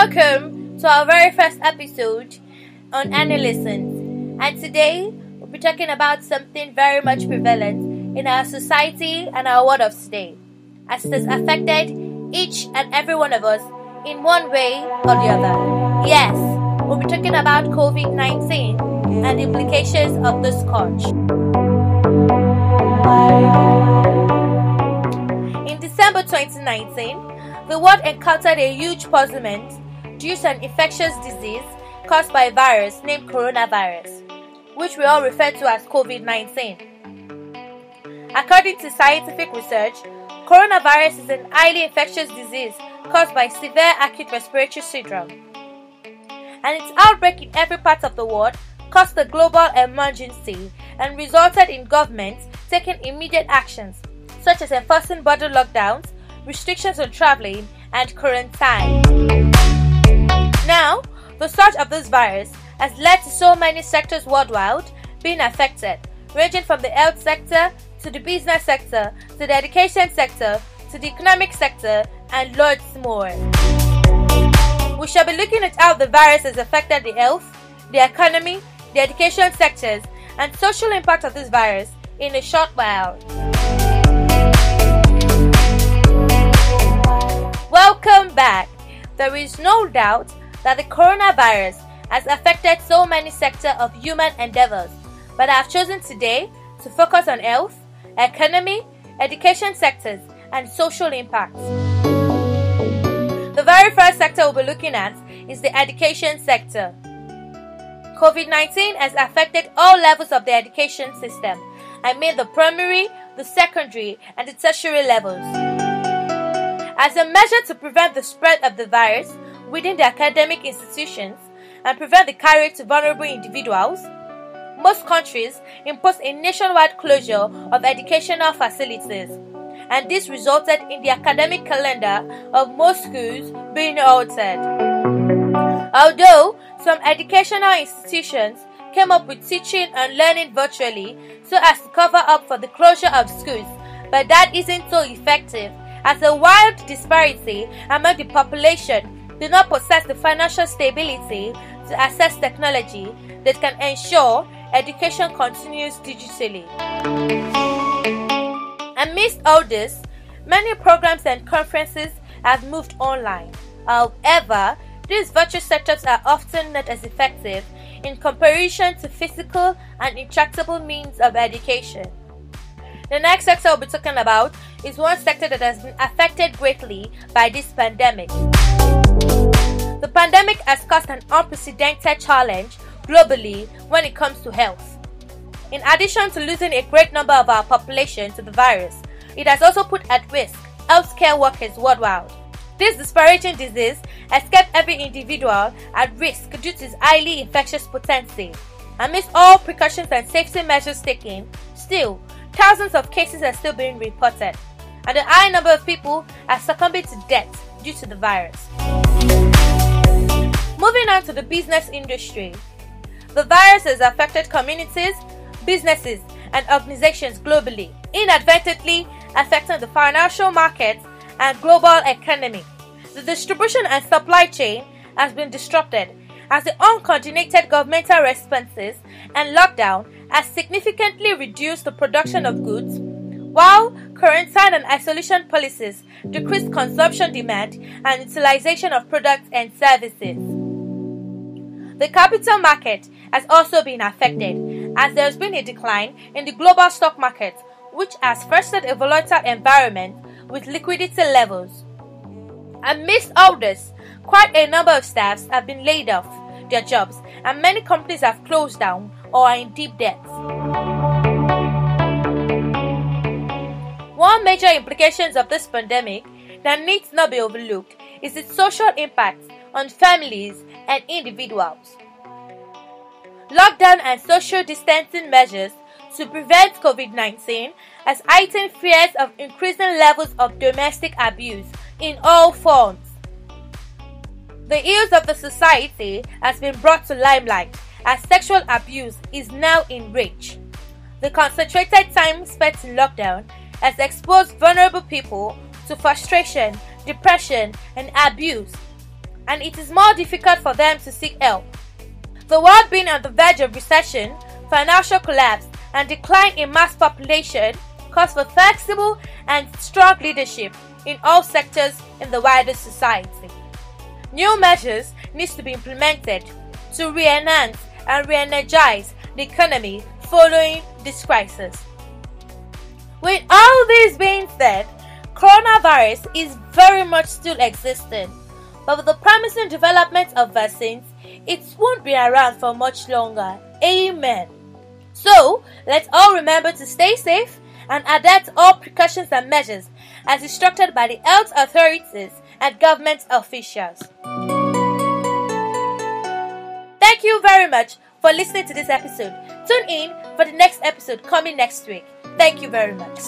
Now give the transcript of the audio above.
Welcome to our very first episode on Analysis. And today we'll be talking about something very much prevalent in our society and our world of today, as it has affected each and every one of us in one way or the other. Yes, we'll be talking about COVID 19 and the implications of the scourge. In December 2019, the world encountered a huge puzzlement to an infectious disease caused by a virus named coronavirus, which we all refer to as COVID 19. According to scientific research, coronavirus is an highly infectious disease caused by severe acute respiratory syndrome. And its outbreak in every part of the world caused a global emergency and resulted in governments taking immediate actions, such as enforcing border lockdowns restrictions on traveling, and quarantine. Now, the surge of this virus has led to so many sectors worldwide being affected, ranging from the health sector to the business sector to the education sector to the economic sector and loads more. We shall be looking at how the virus has affected the health, the economy, the education sectors, and social impact of this virus in a short while. Welcome back. There is no doubt that the coronavirus has affected so many sectors of human endeavors, but I have chosen today to focus on health, economy, education sectors, and social impacts. The very first sector we'll be looking at is the education sector. COVID 19 has affected all levels of the education system. I mean the primary, the secondary, and the tertiary levels. As a measure to prevent the spread of the virus within the academic institutions and prevent the carrier to vulnerable individuals, most countries imposed a nationwide closure of educational facilities, and this resulted in the academic calendar of most schools being altered. Although some educational institutions came up with teaching and learning virtually so as to cover up for the closure of schools, but that isn't so effective as a wide disparity among the population do not possess the financial stability to access technology that can ensure education continues digitally. Amidst all this, many programs and conferences have moved online. However, these virtual setups are often not as effective in comparison to physical and intractable means of education. The next sector I'll be talking about is one sector that has been affected greatly by this pandemic. The pandemic has caused an unprecedented challenge globally when it comes to health. In addition to losing a great number of our population to the virus, it has also put at risk healthcare workers worldwide. This disparaging disease has kept every individual at risk due to its highly infectious potency. Amidst all precautions and safety measures taken, still, Thousands of cases are still being reported, and a high number of people are succumbing to death due to the virus. Moving on to the business industry. The virus has affected communities, businesses, and organizations globally, inadvertently affecting the financial markets and global economy. The distribution and supply chain has been disrupted as the uncoordinated governmental responses and lockdown has significantly reduced the production of goods, while quarantine and isolation policies decreased consumption demand and utilization of products and services. The capital market has also been affected as there has been a decline in the global stock market, which has fostered a volatile environment with liquidity levels. Amidst all this, quite a number of staffs have been laid off their jobs, and many companies have closed down or in deep debt. One major implications of this pandemic that needs not be overlooked is its social impact on families and individuals. Lockdown and social distancing measures to prevent COVID 19 has heightened fears of increasing levels of domestic abuse in all forms. The ills of the society has been brought to limelight as sexual abuse is now in reach. The concentrated time spent in lockdown has exposed vulnerable people to frustration, depression, and abuse. and it is more difficult for them to seek help. The world being on the verge of recession, financial collapse, and decline in mass population calls for flexible and strong leadership in all sectors in the wider society. New measures need to be implemented to re-enhance and re-energize the economy following this crisis. With all this being said, coronavirus is very much still existing, but with the promising development of vaccines, it won't be around for much longer. Amen. So, let's all remember to stay safe and adapt all precautions and measures as instructed by the health authorities and government officials. You very much for listening to this episode. Tune in for the next episode coming next week. Thank you very much.